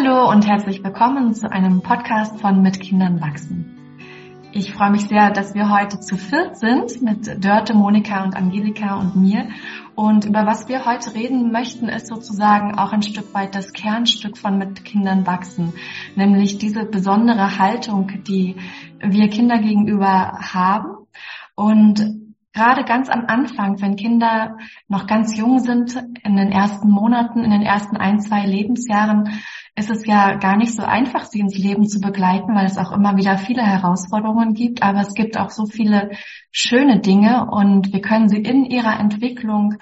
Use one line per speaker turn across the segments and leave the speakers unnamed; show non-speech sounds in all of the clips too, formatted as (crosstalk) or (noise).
Hallo und herzlich willkommen zu einem Podcast von Mit Kindern wachsen. Ich freue mich sehr, dass wir heute zu viert sind mit Dörte, Monika und Angelika und mir. Und über was wir heute reden möchten, ist sozusagen auch ein Stück weit das Kernstück von Mit Kindern wachsen, nämlich diese besondere Haltung, die wir Kinder gegenüber haben. Und gerade ganz am Anfang, wenn Kinder noch ganz jung sind, in den ersten Monaten, in den ersten ein, zwei Lebensjahren, ist es ja gar nicht so einfach, sie ins Leben zu begleiten, weil es auch immer wieder viele Herausforderungen gibt. Aber es gibt auch so viele schöne Dinge und wir können sie in ihrer Entwicklung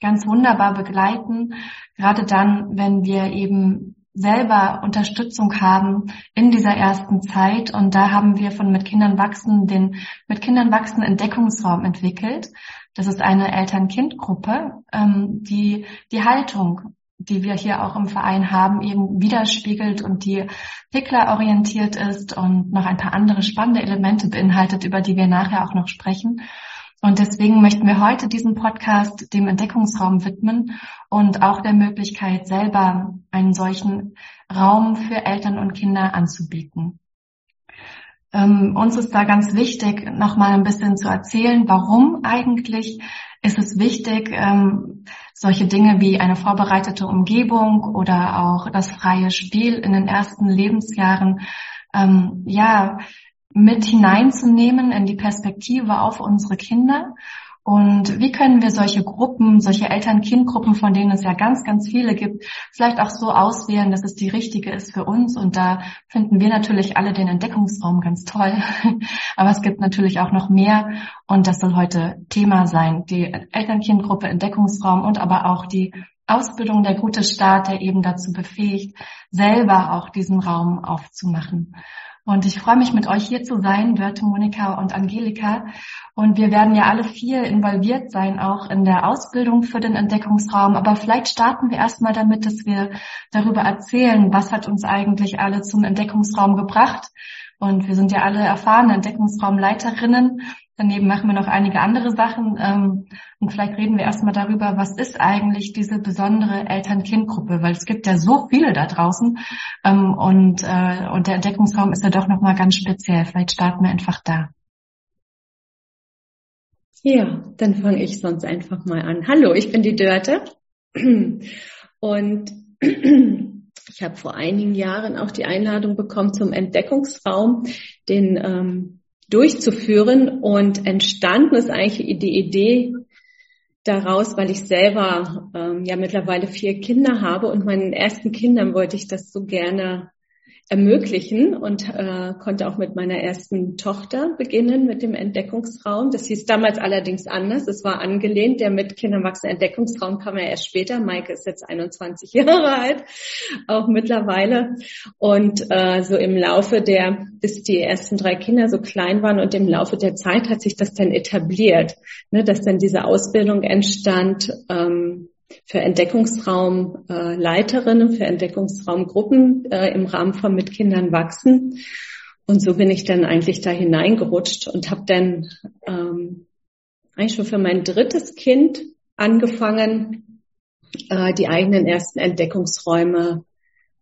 ganz wunderbar begleiten. Gerade dann, wenn wir eben selber Unterstützung haben in dieser ersten Zeit. Und da haben wir von Mit Kindern wachsen den Mit Kindern wachsen Entdeckungsraum entwickelt. Das ist eine Eltern-Kind-Gruppe, ähm, die die Haltung, die wir hier auch im Verein haben, eben widerspiegelt und die Pickler orientiert ist und noch ein paar andere spannende Elemente beinhaltet, über die wir nachher auch noch sprechen. Und deswegen möchten wir heute diesen Podcast dem Entdeckungsraum widmen und auch der Möglichkeit, selber einen solchen Raum für Eltern und Kinder anzubieten. Ähm, uns ist da ganz wichtig, nochmal ein bisschen zu erzählen, warum eigentlich ist es wichtig, ähm, solche Dinge wie eine vorbereitete Umgebung oder auch das freie Spiel in den ersten Lebensjahren, ähm, ja, mit hineinzunehmen in die Perspektive auf unsere Kinder. Und wie können wir solche Gruppen, solche Eltern-Kind-Gruppen, von denen es ja ganz, ganz viele gibt, vielleicht auch so auswählen, dass es die richtige ist für uns? Und da finden wir natürlich alle den Entdeckungsraum ganz toll. (laughs) Aber es gibt natürlich auch noch mehr. Und das soll heute Thema sein. Die Eltern-Kind-Gruppe Entdeckungsraum und aber auch die Ausbildung der gute Staat, der eben dazu befähigt, selber auch diesen Raum aufzumachen. Und ich freue mich, mit euch hier zu sein, Dörte, Monika und Angelika. Und wir werden ja alle vier involviert sein, auch in der Ausbildung für den Entdeckungsraum. Aber vielleicht starten wir erstmal damit, dass wir darüber erzählen, was hat uns eigentlich alle zum Entdeckungsraum gebracht. Und wir sind ja alle erfahrene Entdeckungsraumleiterinnen. Daneben machen wir noch einige andere Sachen. Ähm, und vielleicht reden wir erstmal darüber, was ist eigentlich diese besondere Eltern-Kind-Gruppe, weil es gibt ja so viele da draußen. Ähm, und, äh, und der Entdeckungsraum ist ja doch nochmal ganz speziell. Vielleicht starten wir einfach da.
Ja, dann fange ich sonst einfach mal an. Hallo, ich bin die Dörte. Und ich habe vor einigen Jahren auch die Einladung bekommen zum Entdeckungsraum, den ähm, durchzuführen. Und entstanden ist eigentlich die Idee daraus, weil ich selber ähm, ja mittlerweile vier Kinder habe und meinen ersten Kindern wollte ich das so gerne ermöglichen und äh, konnte auch mit meiner ersten Tochter beginnen mit dem Entdeckungsraum. Das hieß damals allerdings anders. Es war angelehnt. Der mit Kindern wachsende Entdeckungsraum kam ja erst später. Maike ist jetzt 21 (laughs) Jahre alt, auch mittlerweile. Und äh, so im Laufe der, bis die ersten drei Kinder so klein waren und im Laufe der Zeit hat sich das dann etabliert, ne, dass dann diese Ausbildung entstand. Ähm, für Entdeckungsraumleiterinnen, äh, für Entdeckungsraumgruppen äh, im Rahmen von Mit Kindern wachsen. Und so bin ich dann eigentlich da hineingerutscht und habe dann ähm, eigentlich schon für mein drittes Kind angefangen, äh, die eigenen ersten Entdeckungsräume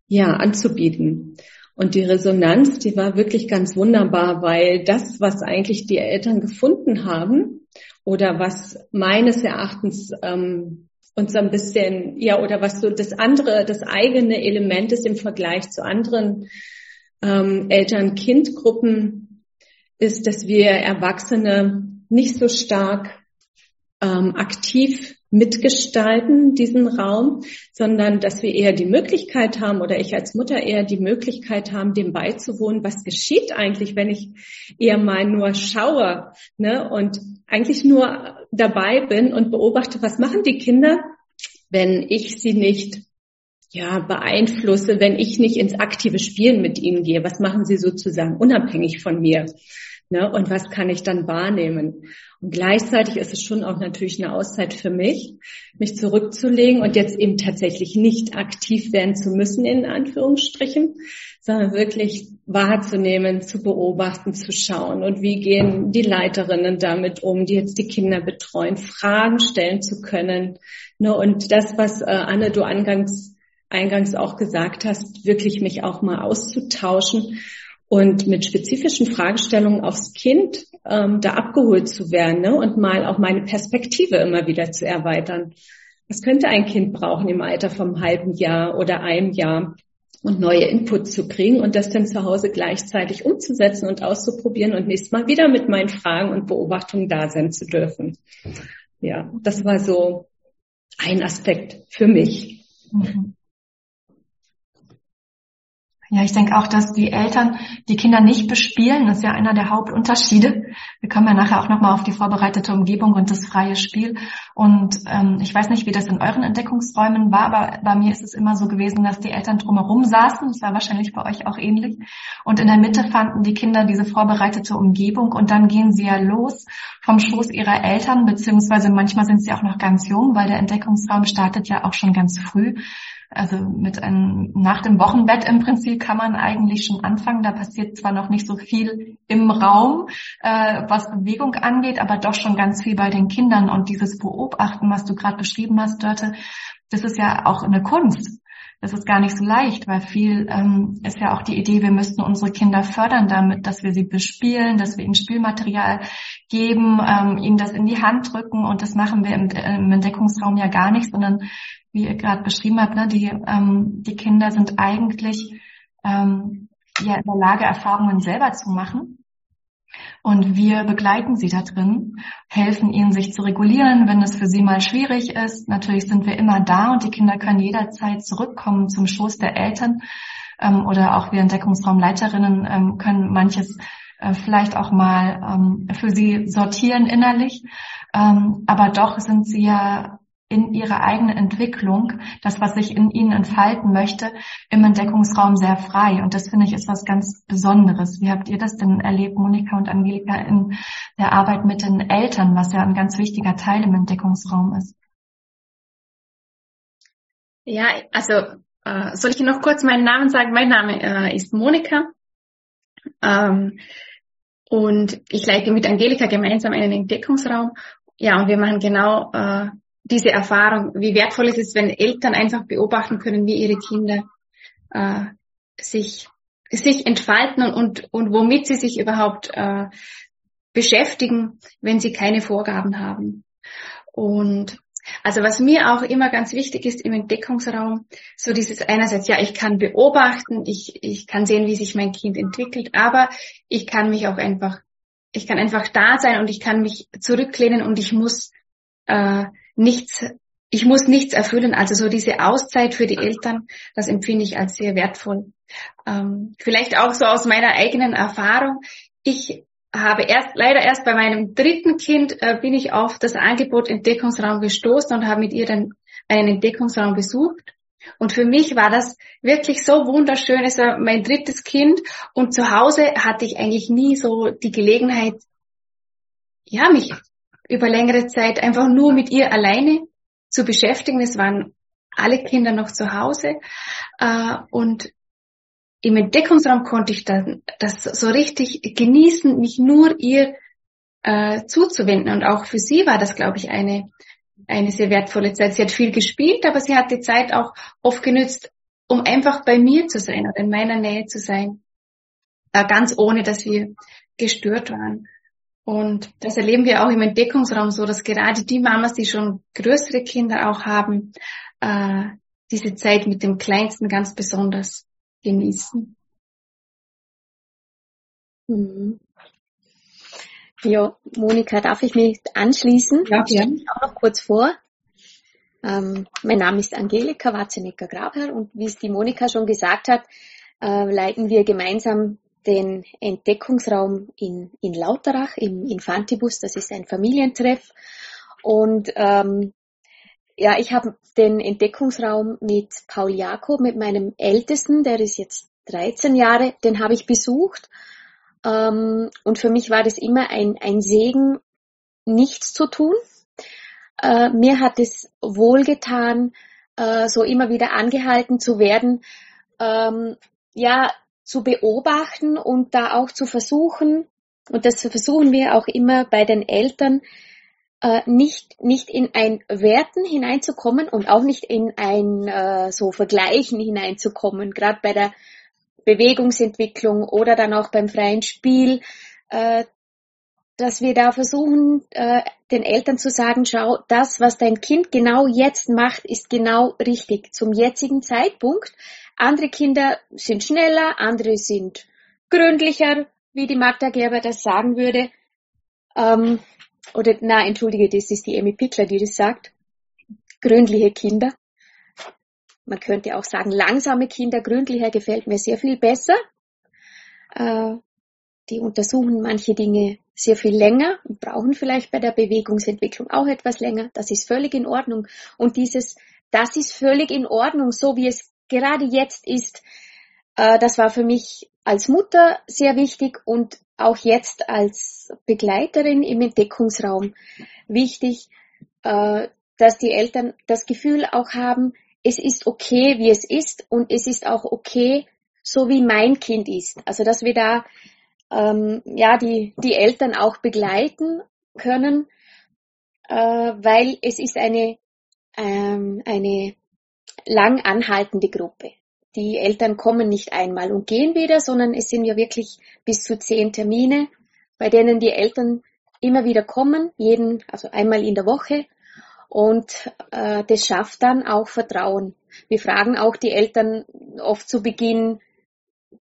ja anzubieten. Und die Resonanz, die war wirklich ganz wunderbar, weil das, was eigentlich die Eltern gefunden haben oder was meines Erachtens ähm, und so ein bisschen, ja, oder was so das andere, das eigene Element ist im Vergleich zu anderen ähm, Eltern-Kind-Gruppen, ist, dass wir Erwachsene nicht so stark ähm, aktiv mitgestalten, diesen Raum, sondern dass wir eher die Möglichkeit haben oder ich als Mutter eher die Möglichkeit haben, dem beizuwohnen, was geschieht eigentlich, wenn ich eher mal nur schaue ne, und eigentlich nur dabei bin und beobachte, was machen die Kinder, wenn ich sie nicht ja, beeinflusse, wenn ich nicht ins aktive Spielen mit ihnen gehe. Was machen sie sozusagen unabhängig von mir? Ne? Und was kann ich dann wahrnehmen? Und gleichzeitig ist es schon auch natürlich eine Auszeit für mich, mich zurückzulegen und jetzt eben tatsächlich nicht aktiv werden zu müssen, in Anführungsstrichen, sondern wirklich wahrzunehmen, zu beobachten, zu schauen. Und wie gehen die Leiterinnen damit um, die jetzt die Kinder betreuen, Fragen stellen zu können. Ne? Und das, was äh, Anne, du angangs eingangs auch gesagt hast, wirklich mich auch mal auszutauschen und mit spezifischen Fragestellungen aufs Kind ähm, da abgeholt zu werden ne? und mal auch meine Perspektive immer wieder zu erweitern. Was könnte ein Kind brauchen im Alter vom halben Jahr oder einem Jahr? Und neue Inputs zu kriegen und das dann zu Hause gleichzeitig umzusetzen und auszuprobieren und nächstes Mal wieder mit meinen Fragen und Beobachtungen da sein zu dürfen. Ja, das war so ein Aspekt für mich. Mhm.
Ja, ich denke auch, dass die Eltern die Kinder nicht bespielen. Das ist ja einer der Hauptunterschiede. Wir kommen ja nachher auch nochmal auf die vorbereitete Umgebung und das freie Spiel. Und ähm, ich weiß nicht, wie das in euren Entdeckungsräumen war, aber bei mir ist es immer so gewesen, dass die Eltern drumherum saßen. Das war wahrscheinlich bei euch auch ähnlich. Und in der Mitte fanden die Kinder diese vorbereitete Umgebung und dann gehen sie ja los vom Schoß ihrer Eltern, beziehungsweise manchmal sind sie auch noch ganz jung, weil der Entdeckungsraum startet ja auch schon ganz früh. Also mit einem, nach dem Wochenbett im Prinzip kann man eigentlich schon anfangen. Da passiert zwar noch nicht so viel im Raum, äh, was Bewegung angeht, aber doch schon ganz viel bei den Kindern. Und dieses Beobachten, was du gerade beschrieben hast, Dörte, das ist ja auch eine Kunst. Das ist gar nicht so leicht, weil viel ähm, ist ja auch die Idee, wir müssten unsere Kinder fördern damit, dass wir sie bespielen, dass wir ihnen Spielmaterial geben, ähm, ihnen das in die Hand drücken und das machen wir im, im Entdeckungsraum ja gar nicht, sondern wie ihr gerade beschrieben habt, ne, die, ähm, die Kinder sind eigentlich ähm, ja in der Lage, Erfahrungen selber zu machen. Und wir begleiten sie da drin, helfen ihnen, sich zu regulieren, wenn es für sie mal schwierig ist. Natürlich sind wir immer da und die Kinder können jederzeit zurückkommen zum Schoß der Eltern. Ähm, oder auch wir Entdeckungsraumleiterinnen ähm, können manches äh, vielleicht auch mal ähm, für sie sortieren innerlich. Ähm, aber doch sind sie ja in ihrer eigenen Entwicklung, das, was sich in ihnen entfalten möchte, im Entdeckungsraum sehr frei. Und das finde ich ist was ganz Besonderes. Wie habt ihr das denn erlebt, Monika und Angelika, in der Arbeit mit den Eltern, was ja ein ganz wichtiger Teil im Entdeckungsraum ist?
Ja, also äh, soll ich noch kurz meinen Namen sagen? Mein Name äh, ist Monika. Ähm, und ich leite mit Angelika gemeinsam einen Entdeckungsraum. Ja, und wir machen genau äh, diese Erfahrung, wie wertvoll es ist, wenn Eltern einfach beobachten können, wie ihre Kinder äh, sich sich entfalten und, und, und womit sie sich überhaupt äh, beschäftigen, wenn sie keine Vorgaben haben. Und also was mir auch immer ganz wichtig ist im Entdeckungsraum, so dieses einerseits, ja, ich kann beobachten, ich, ich kann sehen, wie sich mein Kind entwickelt, aber ich kann mich auch einfach, ich kann einfach da sein und ich kann mich zurücklehnen und ich muss äh, nichts, ich muss nichts erfüllen. Also so diese Auszeit für die Eltern, das empfinde ich als sehr wertvoll. Ähm, vielleicht auch so aus meiner eigenen Erfahrung. Ich habe erst, leider erst bei meinem dritten Kind äh, bin ich auf das Angebot Entdeckungsraum gestoßen und habe mit ihr dann einen Entdeckungsraum besucht. Und für mich war das wirklich so wunderschön. Es war mein drittes Kind und zu Hause hatte ich eigentlich nie so die Gelegenheit, ja, mich über längere Zeit einfach nur mit ihr alleine zu beschäftigen. Es waren alle Kinder noch zu Hause äh, und im Entdeckungsraum konnte ich dann das so richtig genießen, mich nur ihr äh, zuzuwenden. Und auch für sie war das, glaube ich, eine, eine sehr wertvolle Zeit. Sie hat viel gespielt, aber sie hat die Zeit auch oft genützt, um einfach bei mir zu sein oder in meiner Nähe zu sein. Äh, ganz ohne, dass wir gestört waren. Und das erleben wir auch im Entdeckungsraum so, dass gerade die Mamas, die schon größere Kinder auch haben, äh, diese Zeit mit dem Kleinsten ganz besonders genießen.
Mhm. Ja, Monika, darf ich mich anschließen? Ja, ich stelle mich auch noch kurz vor. Ähm, mein Name ist Angelika Watzenecker-Grabherr und wie es die Monika schon gesagt hat, äh, leiten wir gemeinsam den Entdeckungsraum in, in Lauterach im Infantibus. Das ist ein Familientreff. Und ähm, ja, ich habe den Entdeckungsraum mit Paul Jakob, mit meinem Ältesten, der ist jetzt 13 Jahre, den habe ich besucht. Ähm, und für mich war das immer ein, ein Segen, nichts zu tun. Äh, mir hat es wohlgetan, äh, so immer wieder angehalten zu werden, ähm, ja, zu beobachten und da auch zu versuchen, und das versuchen wir auch immer bei den Eltern, äh, nicht, nicht in ein Werten hineinzukommen und auch nicht in ein äh, so Vergleichen hineinzukommen, gerade bei der Bewegungsentwicklung oder dann auch beim freien Spiel, äh, dass wir da versuchen, äh, den Eltern zu sagen, schau, das, was dein Kind genau jetzt macht, ist genau richtig zum jetzigen Zeitpunkt. Andere Kinder sind schneller, andere sind gründlicher, wie die Magda Gerber das sagen würde. Ähm, oder na, entschuldige, das ist die Emmy Pickler, die das sagt. Gründliche Kinder. Man könnte auch sagen, langsame Kinder, gründlicher gefällt mir sehr viel besser. Äh, die untersuchen manche Dinge sehr viel länger und brauchen vielleicht bei der Bewegungsentwicklung auch etwas länger. Das ist völlig in Ordnung. Und dieses, das ist völlig in Ordnung, so wie es gerade jetzt ist, äh, das war für mich als Mutter sehr wichtig und auch jetzt als Begleiterin im Entdeckungsraum wichtig, äh, dass die Eltern das Gefühl auch haben, es ist okay, wie es ist und es ist auch okay, so wie mein Kind ist. Also dass wir da ähm, ja die die Eltern auch begleiten können, äh, weil es ist eine ähm, eine lang anhaltende Gruppe. Die Eltern kommen nicht einmal und gehen wieder, sondern es sind ja wirklich bis zu zehn Termine, bei denen die Eltern immer wieder kommen, jeden, also einmal in der Woche. Und äh, das schafft dann auch Vertrauen. Wir fragen auch die Eltern oft zu Beginn,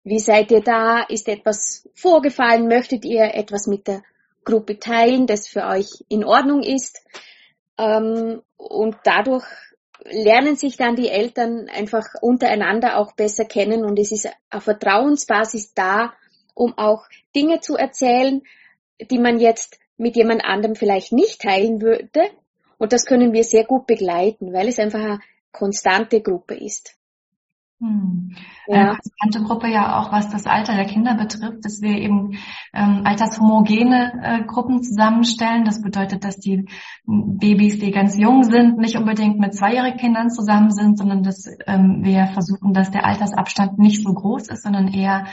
wie seid ihr da? Ist etwas vorgefallen? Möchtet ihr etwas mit der Gruppe teilen, das für euch in Ordnung ist? Ähm, und dadurch lernen sich dann die Eltern einfach untereinander auch besser kennen und es ist eine Vertrauensbasis da, um auch Dinge zu erzählen, die man jetzt mit jemand anderem vielleicht nicht teilen würde. Und das können wir sehr gut begleiten, weil es einfach eine konstante Gruppe ist.
Hm. Ja. Eine konstante Gruppe ja auch, was das Alter der Kinder betrifft, dass wir eben ähm, altershomogene äh, Gruppen zusammenstellen. Das bedeutet, dass die Babys, die ganz jung sind, nicht unbedingt mit zweijährigen Kindern zusammen sind, sondern dass ähm, wir versuchen, dass der Altersabstand nicht so groß ist, sondern eher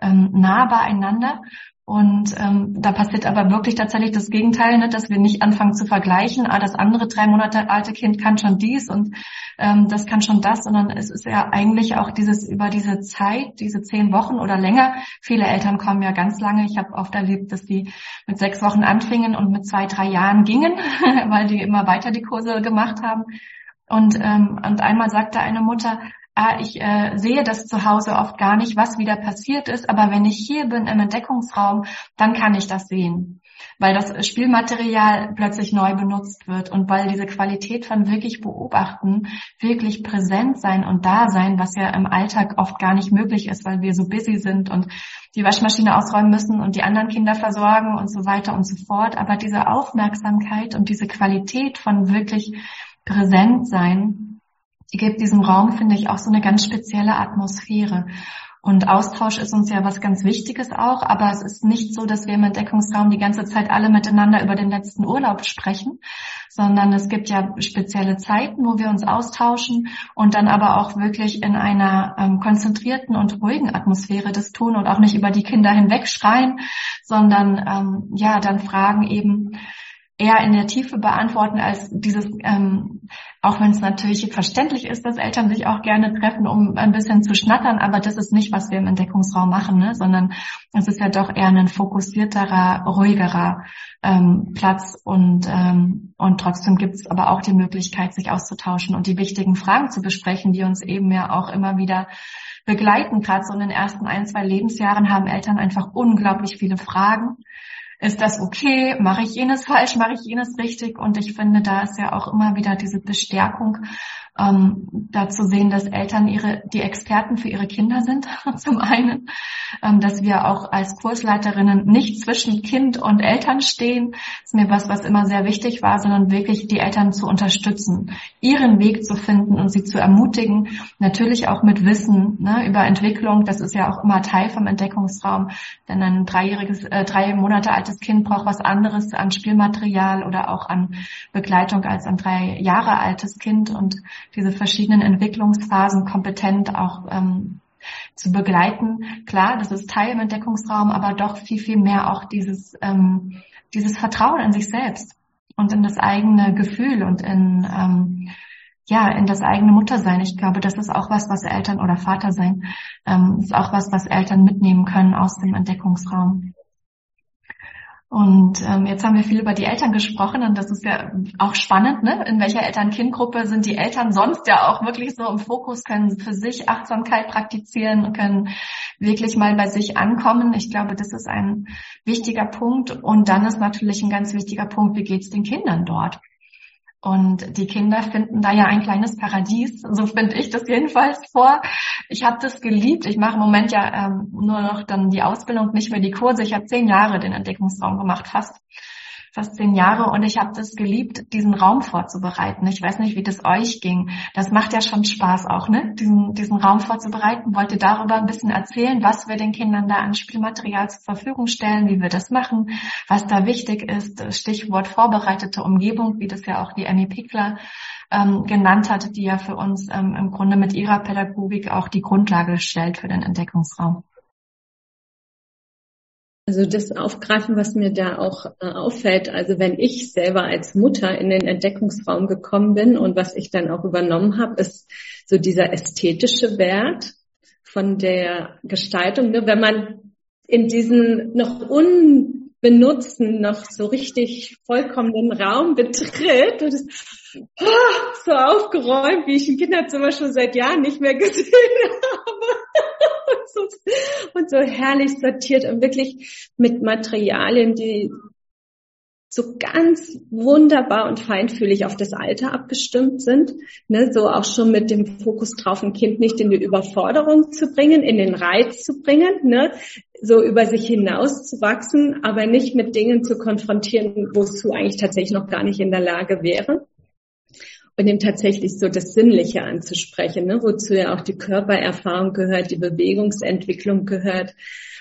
ähm, nah beieinander. Und ähm, da passiert aber wirklich tatsächlich das Gegenteil, ne, dass wir nicht anfangen zu vergleichen, ah, das andere drei Monate alte Kind kann schon dies und ähm, das kann schon das, sondern es ist ja eigentlich auch dieses über diese Zeit, diese zehn Wochen oder länger. Viele Eltern kommen ja ganz lange. Ich habe oft erlebt, dass die mit sechs Wochen anfingen und mit zwei, drei Jahren gingen, (laughs) weil die immer weiter die Kurse gemacht haben. Und, ähm, und einmal sagte eine Mutter, ah, ich äh, sehe das zu Hause oft gar nicht, was wieder passiert ist, aber wenn ich hier bin im Entdeckungsraum, dann kann ich das sehen, weil das Spielmaterial plötzlich neu benutzt wird und weil diese Qualität von wirklich beobachten, wirklich präsent sein und da sein, was ja im Alltag oft gar nicht möglich ist, weil wir so busy sind und die Waschmaschine ausräumen müssen und die anderen Kinder versorgen und so weiter und so fort. Aber diese Aufmerksamkeit und diese Qualität von wirklich präsent sein, die gibt diesem Raum, finde ich, auch so eine ganz spezielle Atmosphäre. Und Austausch ist uns ja was ganz Wichtiges auch, aber es ist nicht so, dass wir im Entdeckungsraum die ganze Zeit alle miteinander über den letzten Urlaub sprechen, sondern es gibt ja spezielle Zeiten, wo wir uns austauschen und dann aber auch wirklich in einer ähm, konzentrierten und ruhigen Atmosphäre das tun und auch nicht über die Kinder hinweg schreien, sondern ähm, ja, dann fragen eben, eher in der Tiefe beantworten als dieses, ähm, auch wenn es natürlich verständlich ist, dass Eltern sich auch gerne treffen, um ein bisschen zu schnattern, aber das ist nicht, was wir im Entdeckungsraum machen, ne? sondern es ist ja doch eher ein fokussierterer, ruhigerer ähm, Platz und, ähm, und trotzdem gibt es aber auch die Möglichkeit, sich auszutauschen und die wichtigen Fragen zu besprechen, die uns eben ja auch immer wieder begleiten. Gerade so in den ersten ein, zwei Lebensjahren haben Eltern einfach unglaublich viele Fragen ist das okay? Mache ich jenes falsch? Mache ich jenes richtig? Und ich finde, da ist ja auch immer wieder diese Bestärkung, ähm, da zu sehen, dass Eltern ihre, die Experten für ihre Kinder sind, (laughs) zum einen, ähm, dass wir auch als Kursleiterinnen nicht zwischen Kind und Eltern stehen, ist mir was, was immer sehr wichtig war, sondern wirklich die Eltern zu unterstützen, ihren Weg zu finden und sie zu ermutigen, natürlich auch mit Wissen ne, über Entwicklung, das ist ja auch immer Teil vom Entdeckungsraum, denn ein dreijähriges, äh, drei Monate altes Kind braucht was anderes an Spielmaterial oder auch an Begleitung als ein drei Jahre altes Kind. Und diese verschiedenen Entwicklungsphasen kompetent auch ähm, zu begleiten. Klar, das ist Teil im Entdeckungsraum, aber doch viel, viel mehr auch dieses, ähm, dieses Vertrauen in sich selbst. und in das eigene Gefühl und in ähm, ja in das eigene Muttersein. Ich glaube, das ist auch was, was Eltern oder Vater sein ähm, ist auch was, was Eltern mitnehmen können aus dem Entdeckungsraum. Und ähm, jetzt haben wir viel über die Eltern gesprochen und das ist ja auch spannend, ne? In welcher Eltern-Kind-Gruppe sind die Eltern sonst ja auch wirklich so im Fokus, können für sich Achtsamkeit praktizieren und können wirklich mal bei sich ankommen. Ich glaube, das ist ein wichtiger Punkt. Und dann ist natürlich ein ganz wichtiger Punkt, wie geht's den Kindern dort? Und die Kinder finden da ja ein kleines Paradies. So finde ich das jedenfalls vor. Ich habe das geliebt. Ich mache im Moment ja ähm, nur noch dann die Ausbildung, nicht mehr die Kurse. Ich habe zehn Jahre den Entdeckungsraum gemacht, fast fast zehn Jahre und ich habe das geliebt, diesen Raum vorzubereiten. Ich weiß nicht, wie das euch ging. Das macht ja schon Spaß auch, ne? Diesen, diesen Raum vorzubereiten. Wollte darüber ein bisschen erzählen, was wir den Kindern da an Spielmaterial zur Verfügung stellen, wie wir das machen, was da wichtig ist. Stichwort vorbereitete Umgebung, wie das ja auch die Annie Pickler ähm, genannt hat, die ja für uns ähm, im Grunde mit ihrer Pädagogik auch die Grundlage stellt für den Entdeckungsraum.
Also das Aufgreifen, was mir da auch äh, auffällt, also wenn ich selber als Mutter in den Entdeckungsraum gekommen bin und was ich dann auch übernommen habe, ist so dieser ästhetische Wert von der Gestaltung. Ne? Wenn man in diesen noch unbenutzten, noch so richtig vollkommenen Raum betritt und es, oh, so aufgeräumt, wie ich ein Kinderzimmer schon seit Jahren nicht mehr (laughs) gesehen habe. Und so herrlich sortiert und wirklich mit Materialien, die so ganz wunderbar und feinfühlig auf das Alter abgestimmt sind. Ne, so auch schon mit dem Fokus drauf, ein Kind nicht in die Überforderung zu bringen, in den Reiz zu bringen, ne, so über sich hinaus zu wachsen, aber nicht mit Dingen zu konfrontieren, wozu eigentlich tatsächlich noch gar nicht in der Lage wäre und ihm tatsächlich so das Sinnliche anzusprechen, ne? wozu ja auch die Körpererfahrung gehört, die Bewegungsentwicklung gehört.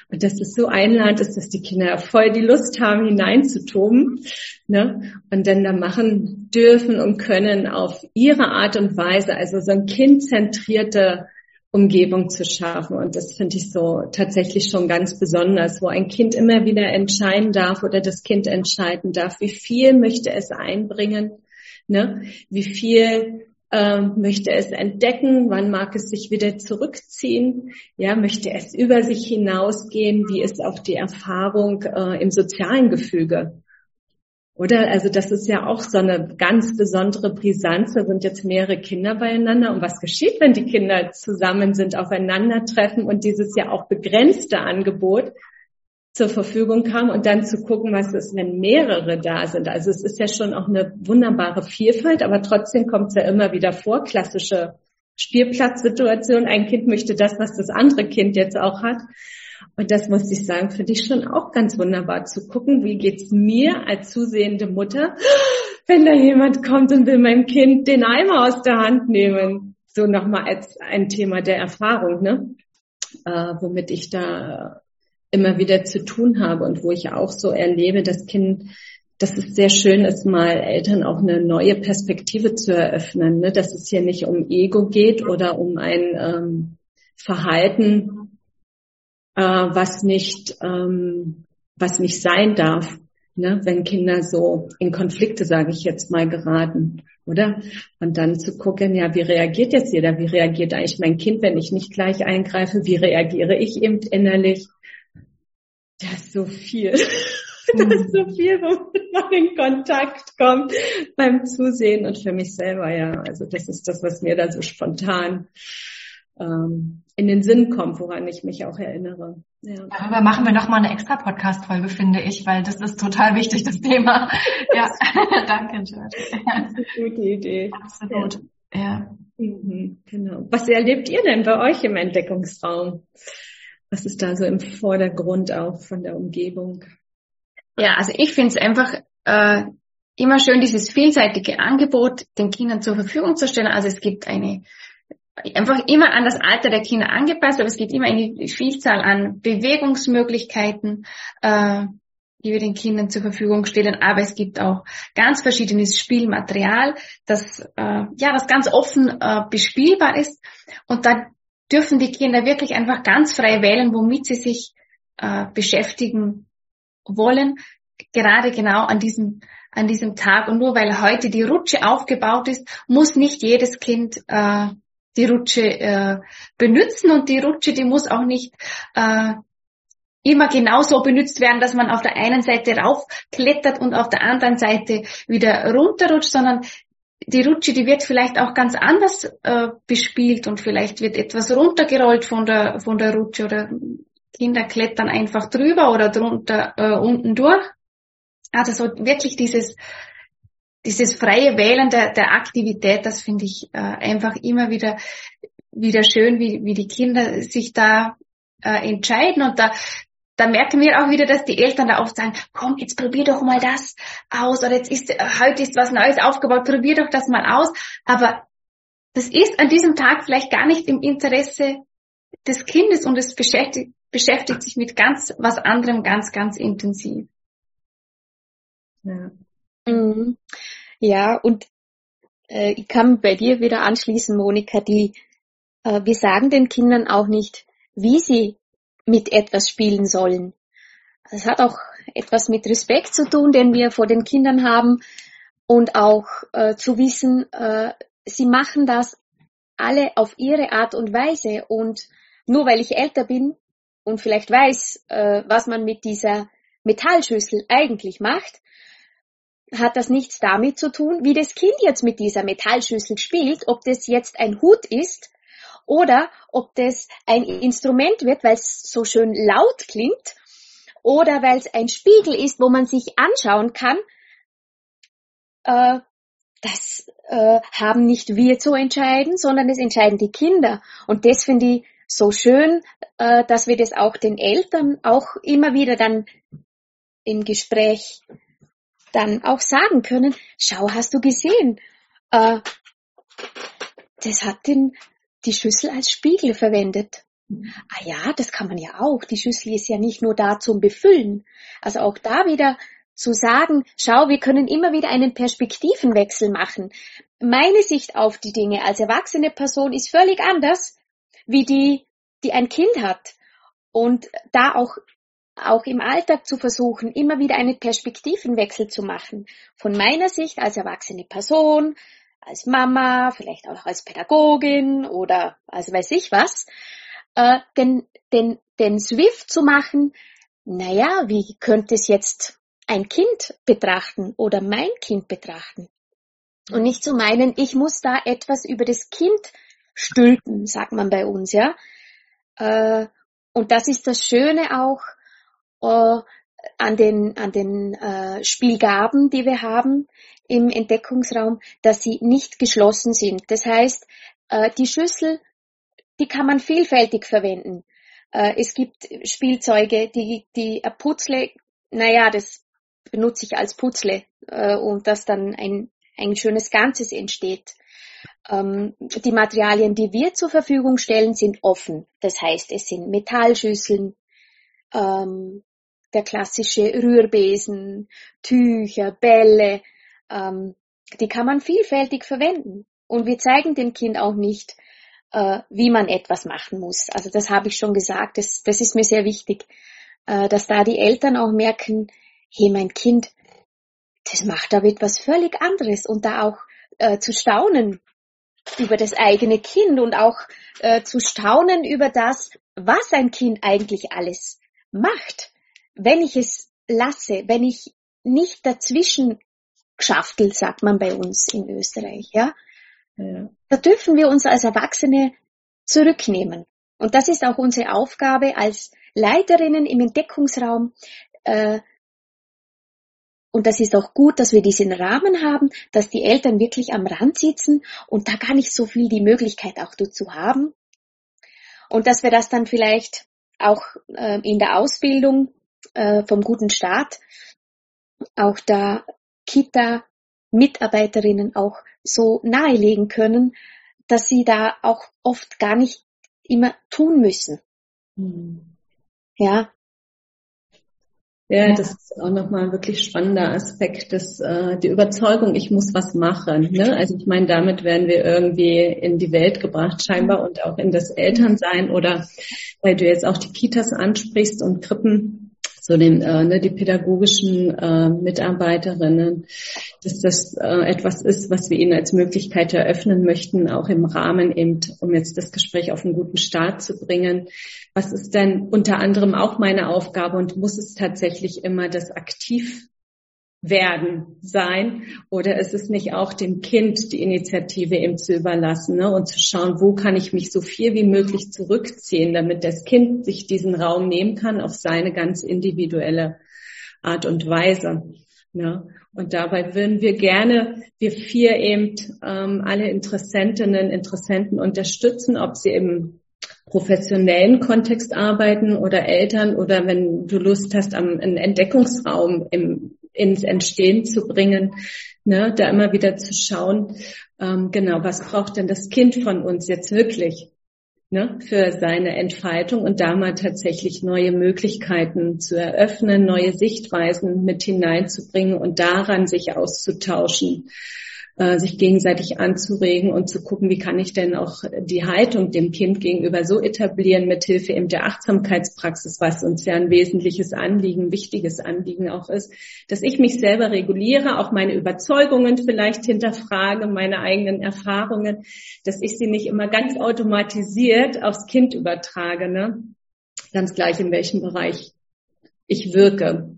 Und dass es so einladend ist, dass die Kinder voll die Lust haben, hineinzutoben ne? und dann da machen dürfen und können auf ihre Art und Weise, also so ein kindzentrierte Umgebung zu schaffen. Und das finde ich so tatsächlich schon ganz besonders, wo ein Kind immer wieder entscheiden darf oder das Kind entscheiden darf, wie viel möchte es einbringen Ne? Wie viel ähm, möchte es entdecken? Wann mag es sich wieder zurückziehen? Ja, möchte es über sich hinausgehen? Wie ist auch die Erfahrung äh, im sozialen Gefüge? Oder? Also das ist ja auch so eine ganz besondere Brisanz. Da sind jetzt mehrere Kinder beieinander. Und was geschieht, wenn die Kinder zusammen sind, aufeinandertreffen und dieses ja auch begrenzte Angebot zur Verfügung kam und dann zu gucken, was ist, wenn mehrere da sind. Also es ist ja schon auch eine wunderbare Vielfalt, aber trotzdem kommt es ja immer wieder vor, klassische Spielplatzsituation. Ein Kind möchte das, was das andere Kind jetzt auch hat. Und das muss ich sagen, finde ich schon auch ganz wunderbar zu gucken, wie geht's mir als zusehende Mutter, wenn da jemand kommt und will meinem Kind den Eimer aus der Hand nehmen. So nochmal als ein Thema der Erfahrung, ne? Äh, womit ich da immer wieder zu tun habe und wo ich auch so erlebe, dass Kind, dass es sehr schön ist, mal Eltern auch eine neue Perspektive zu eröffnen, ne? dass es hier nicht um Ego geht oder um ein ähm, Verhalten, äh, was nicht, ähm, was nicht sein darf, ne? wenn Kinder so in Konflikte, sage ich jetzt mal, geraten oder? Und dann zu gucken, ja, wie reagiert jetzt jeder? Wie reagiert eigentlich mein Kind, wenn ich nicht gleich eingreife? Wie reagiere ich eben innerlich? Das ist so viel. (laughs) Das ist so viel, wo man in Kontakt kommt beim Zusehen und für mich selber, ja. Also das ist das, was mir da so spontan ähm, in den Sinn kommt, woran ich mich auch erinnere.
Ja. Darüber machen wir nochmal eine extra Podcast-Folge, finde ich, weil das ist total wichtig, das Thema. (laughs) Ja, (laughs) danke, George.
Das ist eine gute Idee.
Absolut. Ja. ja.
Mhm, genau. Was erlebt ihr denn bei euch im Entdeckungsraum? Was ist da so im Vordergrund auch von der Umgebung?
Ja, also ich finde es einfach äh, immer schön, dieses vielseitige Angebot den Kindern zur Verfügung zu stellen. Also es gibt eine einfach immer an das Alter der Kinder angepasst, aber es gibt immer eine Vielzahl an Bewegungsmöglichkeiten, äh, die wir den Kindern zur Verfügung stellen. Aber es gibt auch ganz verschiedenes Spielmaterial, das äh, ja, das ganz offen äh, bespielbar ist. Und da dürfen die Kinder wirklich einfach ganz frei wählen, womit sie sich äh, beschäftigen wollen. gerade genau an diesem an diesem Tag und nur weil heute die Rutsche aufgebaut ist, muss nicht jedes Kind äh, die Rutsche äh, benutzen und die Rutsche, die muss auch nicht äh, immer genauso benutzt werden, dass man auf der einen Seite raufklettert und auf der anderen Seite wieder runterrutscht, sondern die Rutsche, die wird vielleicht auch ganz anders äh, bespielt und vielleicht wird etwas runtergerollt von der, von der Rutsche oder Kinder klettern einfach drüber oder drunter äh, unten durch. Also so wirklich dieses, dieses freie Wählen der, der Aktivität, das finde ich äh, einfach immer wieder, wieder schön, wie, wie die Kinder sich da äh, entscheiden und da da merken wir auch wieder, dass die Eltern da oft sagen, komm, jetzt probier doch mal das aus oder jetzt ist, heute ist was Neues aufgebaut, probier doch das mal aus. Aber das ist an diesem Tag vielleicht gar nicht im Interesse des Kindes und es beschäftigt, beschäftigt sich mit ganz was anderem ganz, ganz intensiv.
Ja, mhm. ja und äh, ich kann bei dir wieder anschließen, Monika, die äh, wir sagen den Kindern auch nicht, wie sie mit etwas spielen sollen. Es hat auch etwas mit Respekt zu tun, den wir vor den Kindern haben und auch äh, zu wissen, äh, sie machen das alle auf ihre Art und Weise und nur weil ich älter bin und vielleicht weiß, äh, was man mit dieser Metallschüssel eigentlich macht, hat das nichts damit zu tun, wie das Kind jetzt mit dieser Metallschüssel spielt, ob das jetzt ein Hut ist oder ob das ein Instrument wird, weil es so schön laut klingt oder weil es ein Spiegel ist, wo man sich anschauen kann. Äh, das äh, haben nicht wir zu entscheiden, sondern es entscheiden die Kinder. Und das finde ich so schön, äh, dass wir das auch den Eltern auch immer wieder dann im Gespräch dann auch sagen können, schau, hast du gesehen, äh, das hat den die Schüssel als Spiegel verwendet. Ah ja, das kann man ja auch. Die Schüssel ist ja nicht nur da zum Befüllen. Also auch da wieder zu sagen, schau, wir können immer wieder einen Perspektivenwechsel machen. Meine Sicht auf die Dinge als erwachsene Person ist völlig anders, wie die, die ein Kind hat. Und da auch, auch im Alltag zu versuchen, immer wieder einen Perspektivenwechsel zu machen. Von meiner Sicht als erwachsene Person, als Mama, vielleicht auch als Pädagogin oder als weiß ich was, äh, den, den, den Swift zu machen, naja, wie könnte es jetzt ein Kind betrachten oder mein Kind betrachten? Und nicht zu meinen, ich muss da etwas über das Kind stülpen, sagt man bei uns, ja. Äh, und das ist das Schöne auch äh, an den, an den äh, Spielgaben, die wir haben im Entdeckungsraum, dass sie nicht geschlossen sind. Das heißt, äh, die Schüssel, die kann man vielfältig verwenden. Äh, es gibt Spielzeuge, die, die Putzle, naja, das benutze ich als Putzle äh, und dass dann ein, ein schönes Ganzes entsteht. Ähm, die Materialien, die wir zur Verfügung stellen, sind offen. Das heißt, es sind Metallschüsseln, ähm, der klassische Rührbesen, Tücher, Bälle, ähm, die kann man vielfältig verwenden. Und wir zeigen dem Kind auch nicht, äh, wie man etwas machen muss. Also das habe ich schon gesagt, das, das ist mir sehr wichtig, äh, dass da die Eltern auch merken, hey, mein Kind, das macht da etwas völlig anderes und da auch äh, zu staunen über das eigene Kind und auch äh, zu staunen über das, was ein Kind eigentlich alles macht, wenn ich es lasse, wenn ich nicht dazwischen Schaftel, sagt man bei uns in Österreich, ja. ja. Da dürfen wir uns als Erwachsene zurücknehmen. Und das ist auch unsere Aufgabe als Leiterinnen im Entdeckungsraum. Äh, und das ist auch gut, dass wir diesen Rahmen haben, dass die Eltern wirklich am Rand sitzen und da gar nicht so viel die Möglichkeit auch dazu haben. Und dass wir das dann vielleicht auch äh, in der Ausbildung äh, vom guten Start auch da Kita-Mitarbeiterinnen auch so nahelegen können, dass sie da auch oft gar nicht immer tun müssen. Mhm. Ja.
Ja, das ist auch nochmal ein wirklich spannender Aspekt, dass äh, die Überzeugung, ich muss was machen. Ne? Also ich meine, damit werden wir irgendwie in die Welt gebracht, scheinbar und auch in das Elternsein oder weil du jetzt auch die Kitas ansprichst und Krippen so den, äh, ne, die pädagogischen äh, Mitarbeiterinnen, dass das äh, etwas ist, was wir ihnen als Möglichkeit eröffnen möchten, auch im Rahmen eben, um jetzt das Gespräch auf einen guten Start zu bringen. Was ist denn unter anderem auch meine Aufgabe und muss es tatsächlich immer das aktiv werden sein? Oder ist es nicht auch dem Kind die Initiative eben zu überlassen ne? und zu schauen, wo kann ich mich so viel wie möglich zurückziehen, damit das Kind sich diesen Raum nehmen kann auf seine ganz individuelle Art und Weise. Ne? Und dabei würden wir gerne, wir vier eben ähm, alle Interessentinnen, Interessenten unterstützen, ob sie im professionellen Kontext arbeiten oder Eltern oder wenn du Lust hast, am einen Entdeckungsraum im ins Entstehen zu bringen, ne, da immer wieder zu schauen, ähm, genau, was braucht denn das Kind von uns jetzt wirklich ne, für seine Entfaltung und da mal tatsächlich neue Möglichkeiten zu eröffnen, neue Sichtweisen mit hineinzubringen und daran sich auszutauschen äh, sich gegenseitig anzuregen und zu gucken, wie kann ich denn auch die Haltung dem Kind gegenüber so etablieren, mithilfe eben der Achtsamkeitspraxis, was uns ja ein wesentliches Anliegen, wichtiges Anliegen auch ist, dass ich mich selber reguliere, auch meine Überzeugungen vielleicht hinterfrage, meine eigenen Erfahrungen, dass ich sie nicht immer ganz automatisiert aufs Kind übertrage, ne? ganz gleich in welchem Bereich ich wirke,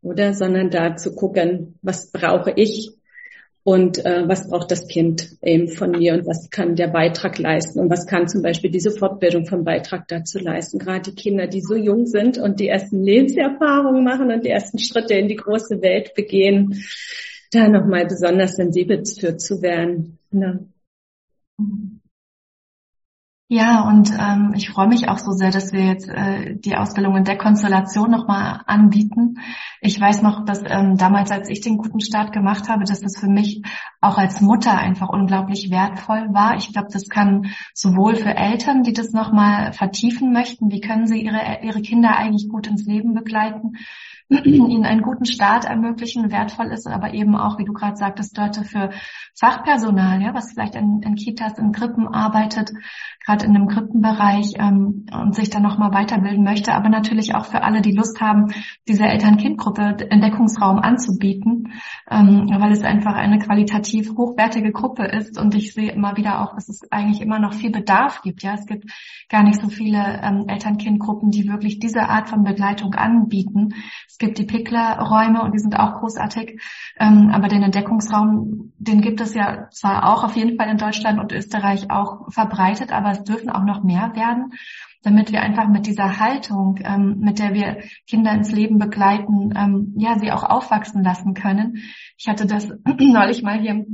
oder? Sondern da zu gucken, was brauche ich und äh, was braucht das Kind eben von mir und was kann der Beitrag leisten und was kann zum Beispiel diese Fortbildung vom Beitrag dazu leisten. Gerade die Kinder, die so jung sind und die ersten Lebenserfahrungen machen und die ersten Schritte in die große Welt begehen, da nochmal besonders sensibel für zu werden. Ne?
Ja, und ähm, ich freue mich auch so sehr, dass wir jetzt äh, die Ausbildung in der Konstellation nochmal anbieten. Ich weiß noch, dass ähm, damals, als ich den guten Start gemacht habe, dass das für mich auch als Mutter einfach unglaublich wertvoll war. Ich glaube, das kann sowohl für Eltern, die das nochmal vertiefen möchten, wie können sie ihre, ihre Kinder eigentlich gut ins Leben begleiten, (clears throat) ihnen einen guten Start ermöglichen, wertvoll ist, aber eben auch, wie du gerade sagtest, dort für Fachpersonal, ja, was vielleicht in, in Kitas, in Krippen arbeitet, gerade in einem Krippenbereich ähm, und sich dann nochmal weiterbilden möchte, aber natürlich auch für alle, die Lust haben, diese Eltern-Kind-Gruppe Entdeckungsraum anzubieten, ähm, weil es einfach eine qualitativ hochwertige Gruppe ist und ich sehe immer wieder auch, dass es eigentlich immer noch viel Bedarf gibt. Ja, es gibt gar nicht so viele ähm, Eltern-Kind-Gruppen, die wirklich diese Art von Begleitung anbieten. Es gibt die Pickler-Räume und die sind auch großartig, ähm, aber den Entdeckungsraum, den gibt es ja zwar auch auf jeden Fall in Deutschland und Österreich auch verbreitet, aber es dürfen auch noch mehr werden, damit wir einfach mit dieser Haltung, ähm, mit der wir Kinder ins Leben begleiten, ähm, ja, sie auch aufwachsen lassen können. Ich hatte das (clears throat) neulich mal hier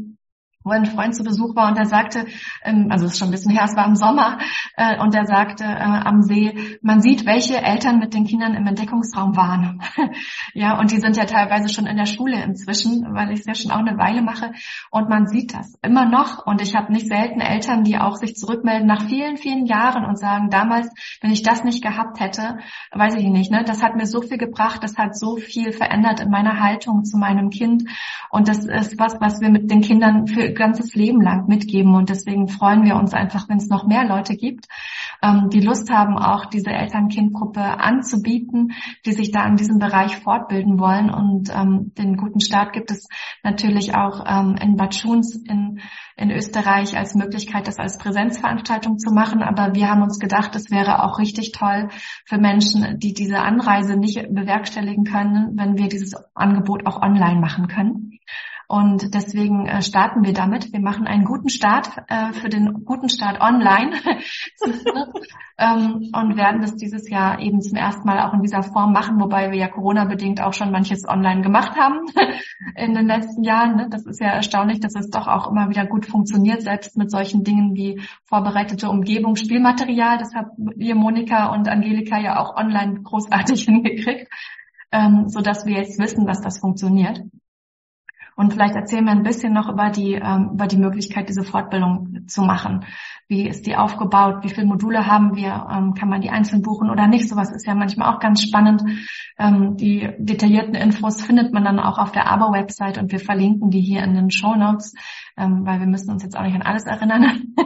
wo ein Freund zu Besuch war und der sagte, ähm, also es ist schon ein bisschen her, es war im Sommer, äh, und der sagte äh, am See, man sieht, welche Eltern mit den Kindern im Entdeckungsraum waren. (laughs) ja, und die sind ja teilweise schon in der Schule inzwischen, weil ich es ja schon auch eine Weile mache. Und man sieht das immer noch. Und ich habe nicht selten Eltern, die auch sich zurückmelden nach vielen, vielen Jahren und sagen, damals, wenn ich das nicht gehabt hätte, weiß ich nicht, ne, das hat mir so viel gebracht, das hat so viel verändert in meiner Haltung zu meinem Kind. Und das ist was, was wir mit den Kindern für ganzes Leben lang mitgeben. Und deswegen freuen wir uns einfach, wenn es noch mehr Leute gibt, ähm, die Lust haben, auch diese Eltern-Kind-Gruppe anzubieten, die sich da in diesem Bereich fortbilden wollen. Und ähm, den guten Start gibt es natürlich auch ähm, in Bad Schuns in, in Österreich als Möglichkeit, das als Präsenzveranstaltung zu machen. Aber wir haben uns gedacht, es wäre auch richtig toll für Menschen, die diese Anreise nicht bewerkstelligen können, wenn wir dieses Angebot auch online machen können. Und deswegen äh, starten wir damit. Wir machen einen guten Start äh, für den guten Start online (laughs) ähm, und werden das dieses Jahr eben zum ersten Mal auch in dieser Form machen, wobei wir ja Corona-bedingt auch schon manches online gemacht haben (laughs) in den letzten Jahren. Ne? Das ist ja erstaunlich, dass es doch auch immer wieder gut funktioniert, selbst mit solchen Dingen wie vorbereitete Umgebung, Spielmaterial. Das haben wir Monika und Angelika ja auch online großartig (laughs) hingekriegt, ähm, so dass wir jetzt wissen, dass das funktioniert. Und vielleicht erzählen wir ein bisschen noch über die, ähm, über die Möglichkeit, diese Fortbildung zu machen. Wie ist die aufgebaut? Wie viele Module haben wir? Ähm, kann man die einzeln buchen oder nicht? Sowas ist ja manchmal auch ganz spannend. Ähm, die detaillierten Infos findet man dann auch auf der ABO-Website und wir verlinken die hier in den Show Notes, ähm, weil wir müssen uns jetzt auch nicht an alles erinnern. (laughs)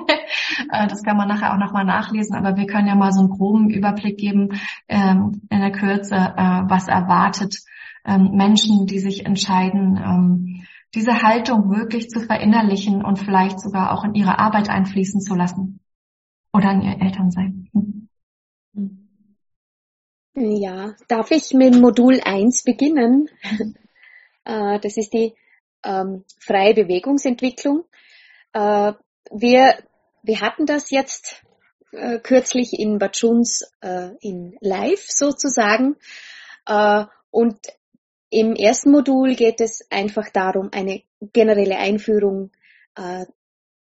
Äh, das kann man nachher auch nochmal nachlesen, aber wir können ja mal so einen groben Überblick geben ähm, in der Kürze, äh, was erwartet ähm, Menschen, die sich entscheiden, ähm, diese Haltung wirklich zu verinnerlichen und vielleicht sogar auch in ihre Arbeit einfließen zu lassen oder in ihr Elternsein. Hm.
Ja, darf ich mit Modul 1 beginnen? (laughs) Äh, das ist die ähm, freie Bewegungsentwicklung. Äh, wir, wir hatten das jetzt äh, kürzlich in Bachuns äh, in Live sozusagen. Äh, und im ersten Modul geht es einfach darum, eine generelle Einführung äh,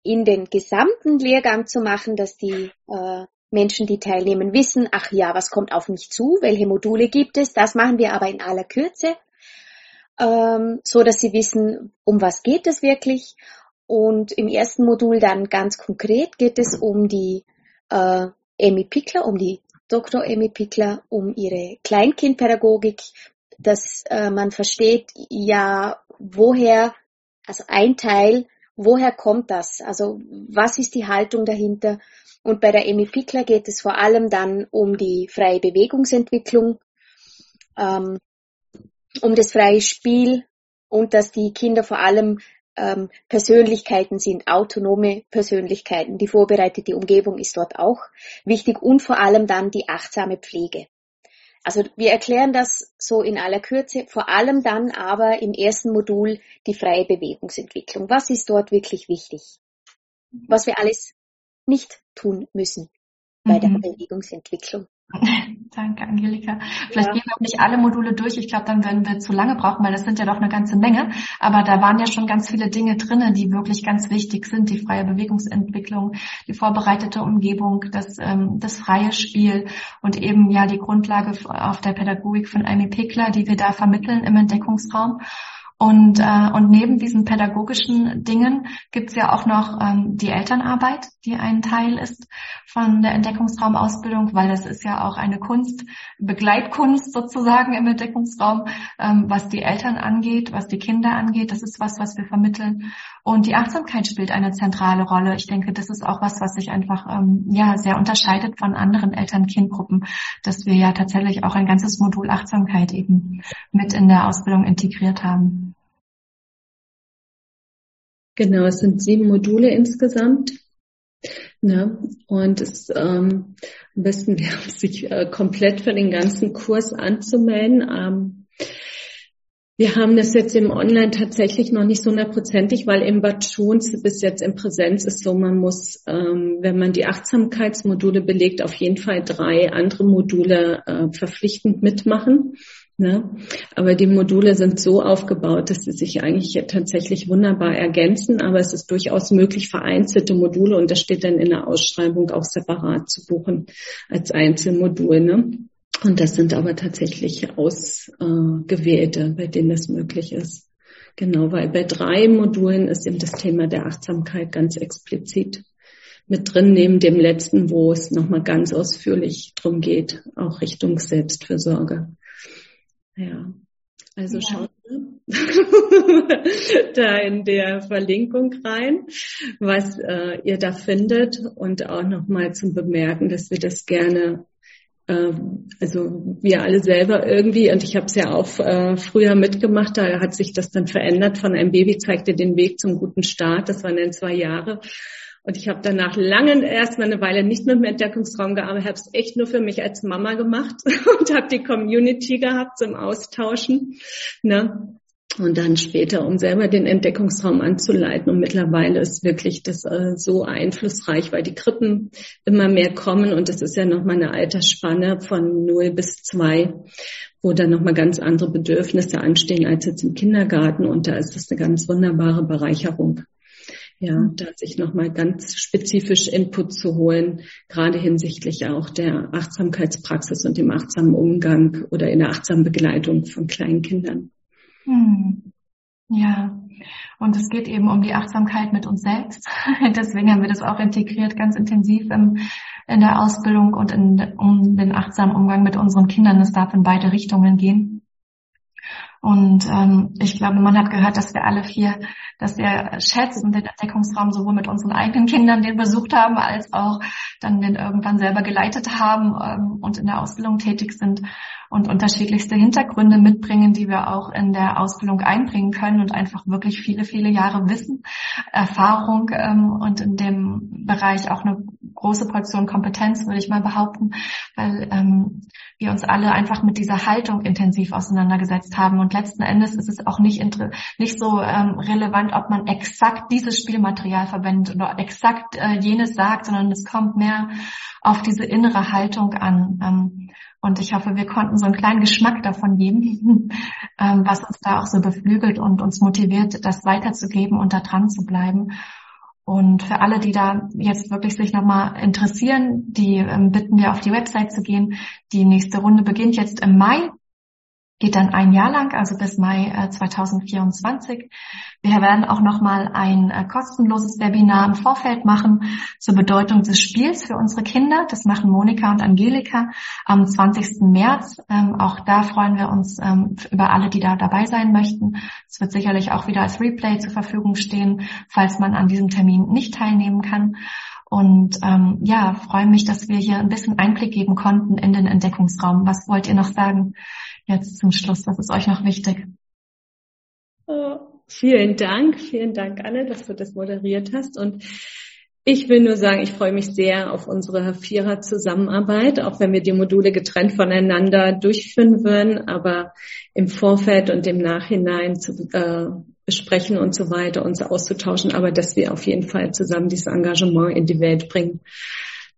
in den gesamten Lehrgang zu machen, dass die äh, Menschen, die teilnehmen, wissen, ach ja, was kommt auf mich zu, welche Module gibt es. Das machen wir aber in aller Kürze, ähm, so dass sie wissen, um was geht es wirklich. Und im ersten Modul dann ganz konkret geht es um die äh, Amy Pickler, um die Dr. Amy Pickler, um ihre Kleinkindpädagogik, dass äh, man versteht, ja, woher, also ein Teil, woher kommt das? Also was ist die Haltung dahinter? Und bei der Emi Pickler geht es vor allem dann um die freie Bewegungsentwicklung, ähm, um das freie Spiel und dass die Kinder vor allem ähm, Persönlichkeiten sind, autonome Persönlichkeiten. Die vorbereitete Umgebung ist dort auch wichtig und vor allem dann die achtsame Pflege. Also wir erklären das so in aller Kürze, vor allem dann aber im ersten Modul die freie Bewegungsentwicklung. Was ist dort wirklich wichtig? Was wir alles nicht tun müssen bei mhm. der Bewegungsentwicklung. (laughs)
Danke, Angelika. Vielleicht ja. gehen wir nicht alle Module durch. Ich glaube, dann werden wir zu lange brauchen, weil das sind ja doch eine ganze Menge. Aber da waren ja schon ganz viele Dinge drinnen, die wirklich ganz wichtig sind. Die freie Bewegungsentwicklung, die vorbereitete Umgebung, das, ähm, das freie Spiel und eben ja die Grundlage auf der Pädagogik von Amy Pickler, die wir da vermitteln im Entdeckungsraum. Und, äh, und neben diesen pädagogischen Dingen gibt es ja auch noch ähm, die Elternarbeit, die ein Teil ist von der Entdeckungsraumausbildung, weil das ist ja auch eine Kunst, Begleitkunst sozusagen im Entdeckungsraum, ähm, was die Eltern angeht, was die Kinder angeht. Das ist was, was wir vermitteln. Und die Achtsamkeit spielt eine zentrale Rolle. Ich denke, das ist auch was, was sich einfach ähm, ja sehr unterscheidet von anderen Eltern-Kind-Gruppen, dass wir ja tatsächlich auch ein ganzes Modul Achtsamkeit eben mit in der Ausbildung integriert haben.
Genau, es sind sieben Module insgesamt. Ne? Und es ähm, am besten (laughs) wäre, sich äh, komplett für den ganzen Kurs anzumelden. Ähm, wir haben das jetzt im Online tatsächlich noch nicht so hundertprozentig, weil im Bad Schuns bis jetzt in Präsenz ist so, man muss, ähm, wenn man die Achtsamkeitsmodule belegt, auf jeden Fall drei andere Module äh, verpflichtend mitmachen. Ne? Aber die Module sind so aufgebaut, dass sie sich eigentlich tatsächlich wunderbar ergänzen, aber es ist durchaus möglich, vereinzelte Module, und das steht dann in der Ausschreibung auch separat zu buchen als Einzelmodul. Ne? Und das sind aber tatsächlich ausgewählte, bei denen das möglich ist. Genau, weil bei drei Modulen ist eben das Thema der Achtsamkeit ganz explizit mit drin, neben dem letzten, wo es nochmal ganz ausführlich drum geht, auch Richtung Selbstfürsorge. Ja, also ja. schaut (laughs) da in der Verlinkung rein, was äh, ihr da findet und auch nochmal zum Bemerken, dass wir das gerne ähm, also wir alle selber irgendwie, und ich habe es ja auch äh, früher mitgemacht, da hat sich das dann verändert von einem Baby zeigte den Weg zum guten Start, das waren dann zwei Jahre. Und ich habe danach lange erstmal eine Weile nicht mit dem Entdeckungsraum gearbeitet, habe es echt nur für mich als Mama gemacht (laughs) und habe die Community gehabt zum Austauschen. Ne? und dann später, um selber den Entdeckungsraum anzuleiten. Und mittlerweile ist wirklich das äh, so einflussreich, weil die Krippen immer mehr kommen und es ist ja nochmal eine Altersspanne von 0 bis 2, wo dann nochmal ganz andere Bedürfnisse anstehen als jetzt im Kindergarten und da ist das eine ganz wunderbare Bereicherung. Ja, da sich nochmal ganz spezifisch Input zu holen, gerade hinsichtlich auch der Achtsamkeitspraxis und dem achtsamen Umgang oder in der achtsamen Begleitung von kleinen Kindern.
Hm. Ja, und es geht eben um die Achtsamkeit mit uns selbst. (laughs) Deswegen haben wir das auch integriert, ganz intensiv im, in der Ausbildung und in, um den achtsamen Umgang mit unseren Kindern. Es darf in beide Richtungen gehen. Und ähm, ich glaube, man hat gehört, dass wir alle vier das sehr schätzen, den Entdeckungsraum sowohl mit unseren eigenen Kindern den besucht haben, als auch dann den irgendwann selber geleitet haben ähm, und in der Ausbildung tätig sind und unterschiedlichste Hintergründe mitbringen, die wir auch in der Ausbildung einbringen können und einfach wirklich viele, viele Jahre Wissen, Erfahrung ähm, und in dem Bereich auch eine große Portion Kompetenz, würde ich mal behaupten, weil ähm, wir uns alle einfach mit dieser Haltung intensiv auseinandergesetzt haben. Und letzten Endes ist es auch nicht, nicht so ähm, relevant, ob man exakt dieses Spielmaterial verwendet oder exakt äh, jenes sagt, sondern es kommt mehr auf diese innere Haltung an. Ähm, und ich hoffe, wir konnten so einen kleinen Geschmack davon geben, (laughs) ähm, was uns da auch so beflügelt und uns motiviert, das weiterzugeben und da dran zu bleiben. Und für alle, die da jetzt wirklich sich nochmal interessieren, die ähm, bitten wir auf die Website zu gehen. Die nächste Runde beginnt jetzt im Mai geht dann ein Jahr lang, also bis Mai äh, 2024. Wir werden auch nochmal ein äh, kostenloses Webinar im Vorfeld machen zur Bedeutung des Spiels für unsere Kinder. Das machen Monika und Angelika am 20. März. Ähm, auch da freuen wir uns ähm, über alle, die da dabei sein möchten. Es wird sicherlich auch wieder als Replay zur Verfügung stehen, falls man an diesem Termin nicht teilnehmen kann. Und ähm, ja, freue mich, dass wir hier ein bisschen Einblick geben konnten in den Entdeckungsraum. Was wollt ihr noch sagen? jetzt zum Schluss? Was ist euch noch wichtig?
Oh, vielen Dank, vielen Dank, Anne, dass du das moderiert hast. Und ich will nur sagen, ich freue mich sehr auf unsere Vierer-Zusammenarbeit, auch wenn wir die Module getrennt voneinander durchführen würden, aber im Vorfeld und im Nachhinein zu äh, besprechen und so weiter, uns auszutauschen, aber dass wir auf jeden Fall zusammen dieses Engagement in die Welt bringen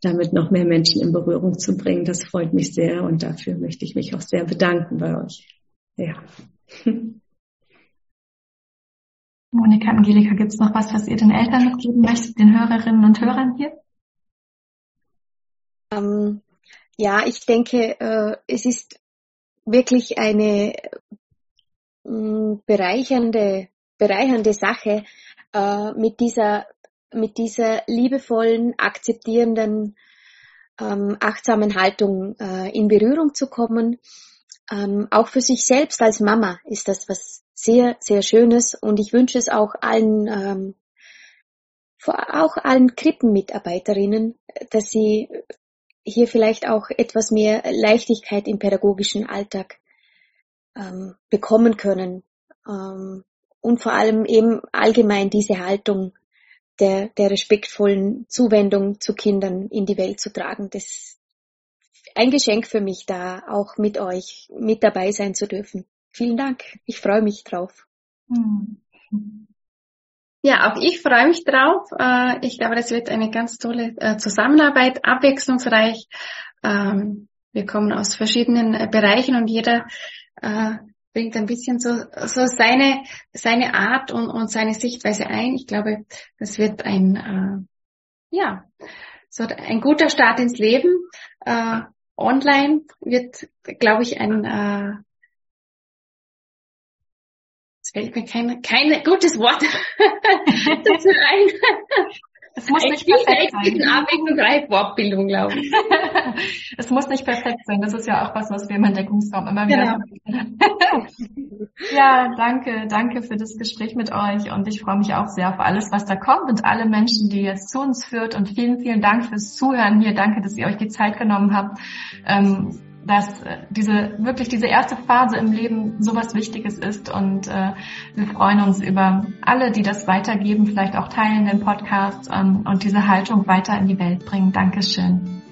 damit noch mehr Menschen in Berührung zu bringen. Das freut mich sehr und dafür möchte ich mich auch sehr bedanken bei euch. Ja. (laughs)
Monika, Angelika, gibt es noch was, was ihr den Eltern mitgeben möchtet, den Hörerinnen und Hörern hier?
Ähm, ja, ich denke, äh, es ist wirklich eine äh, bereichernde, bereichernde Sache, äh, mit dieser mit dieser liebevollen, akzeptierenden, ähm, achtsamen Haltung äh, in Berührung zu kommen. Ähm, auch für sich selbst als Mama ist das was sehr, sehr Schönes und ich wünsche es auch allen, ähm, auch allen Krippenmitarbeiterinnen, dass sie hier vielleicht auch etwas mehr Leichtigkeit im pädagogischen Alltag ähm, bekommen können ähm, und vor allem eben allgemein diese Haltung der, der respektvollen Zuwendung zu Kindern in die Welt zu tragen. Das ist ein Geschenk für mich da, auch mit euch mit dabei sein zu dürfen. Vielen Dank. Ich freue mich drauf.
Ja, auch ich freue mich drauf. Äh, ich glaube, das wird eine ganz tolle äh, Zusammenarbeit, abwechslungsreich. Ähm, wir kommen aus verschiedenen äh, Bereichen und jeder bringt ein bisschen so, so seine, seine Art und, und seine Sichtweise ein. Ich glaube, das wird ein, äh, ja, so ein guter Start ins Leben. Äh, online wird, glaube ich, ein, äh, es fällt mir kein, kein gutes Wort (laughs) dazu ein. Es muss nicht perfekt sein. Wortbildung, glaube ich. (laughs)
es muss nicht perfekt sein. Das ist ja auch was, was wir im Entdeckungsraum immer wieder genau. (laughs) Ja, danke, danke für das Gespräch mit euch und ich freue mich auch sehr auf alles, was da kommt und alle Menschen, die jetzt zu uns führt und vielen, vielen Dank fürs Zuhören hier. Danke, dass ihr euch die Zeit genommen habt. Ähm, dass äh, diese wirklich diese erste Phase im Leben sowas Wichtiges ist und äh, wir freuen uns über alle, die das weitergeben, vielleicht auch teilen den Podcast ähm, und diese Haltung weiter in die Welt bringen. Dankeschön.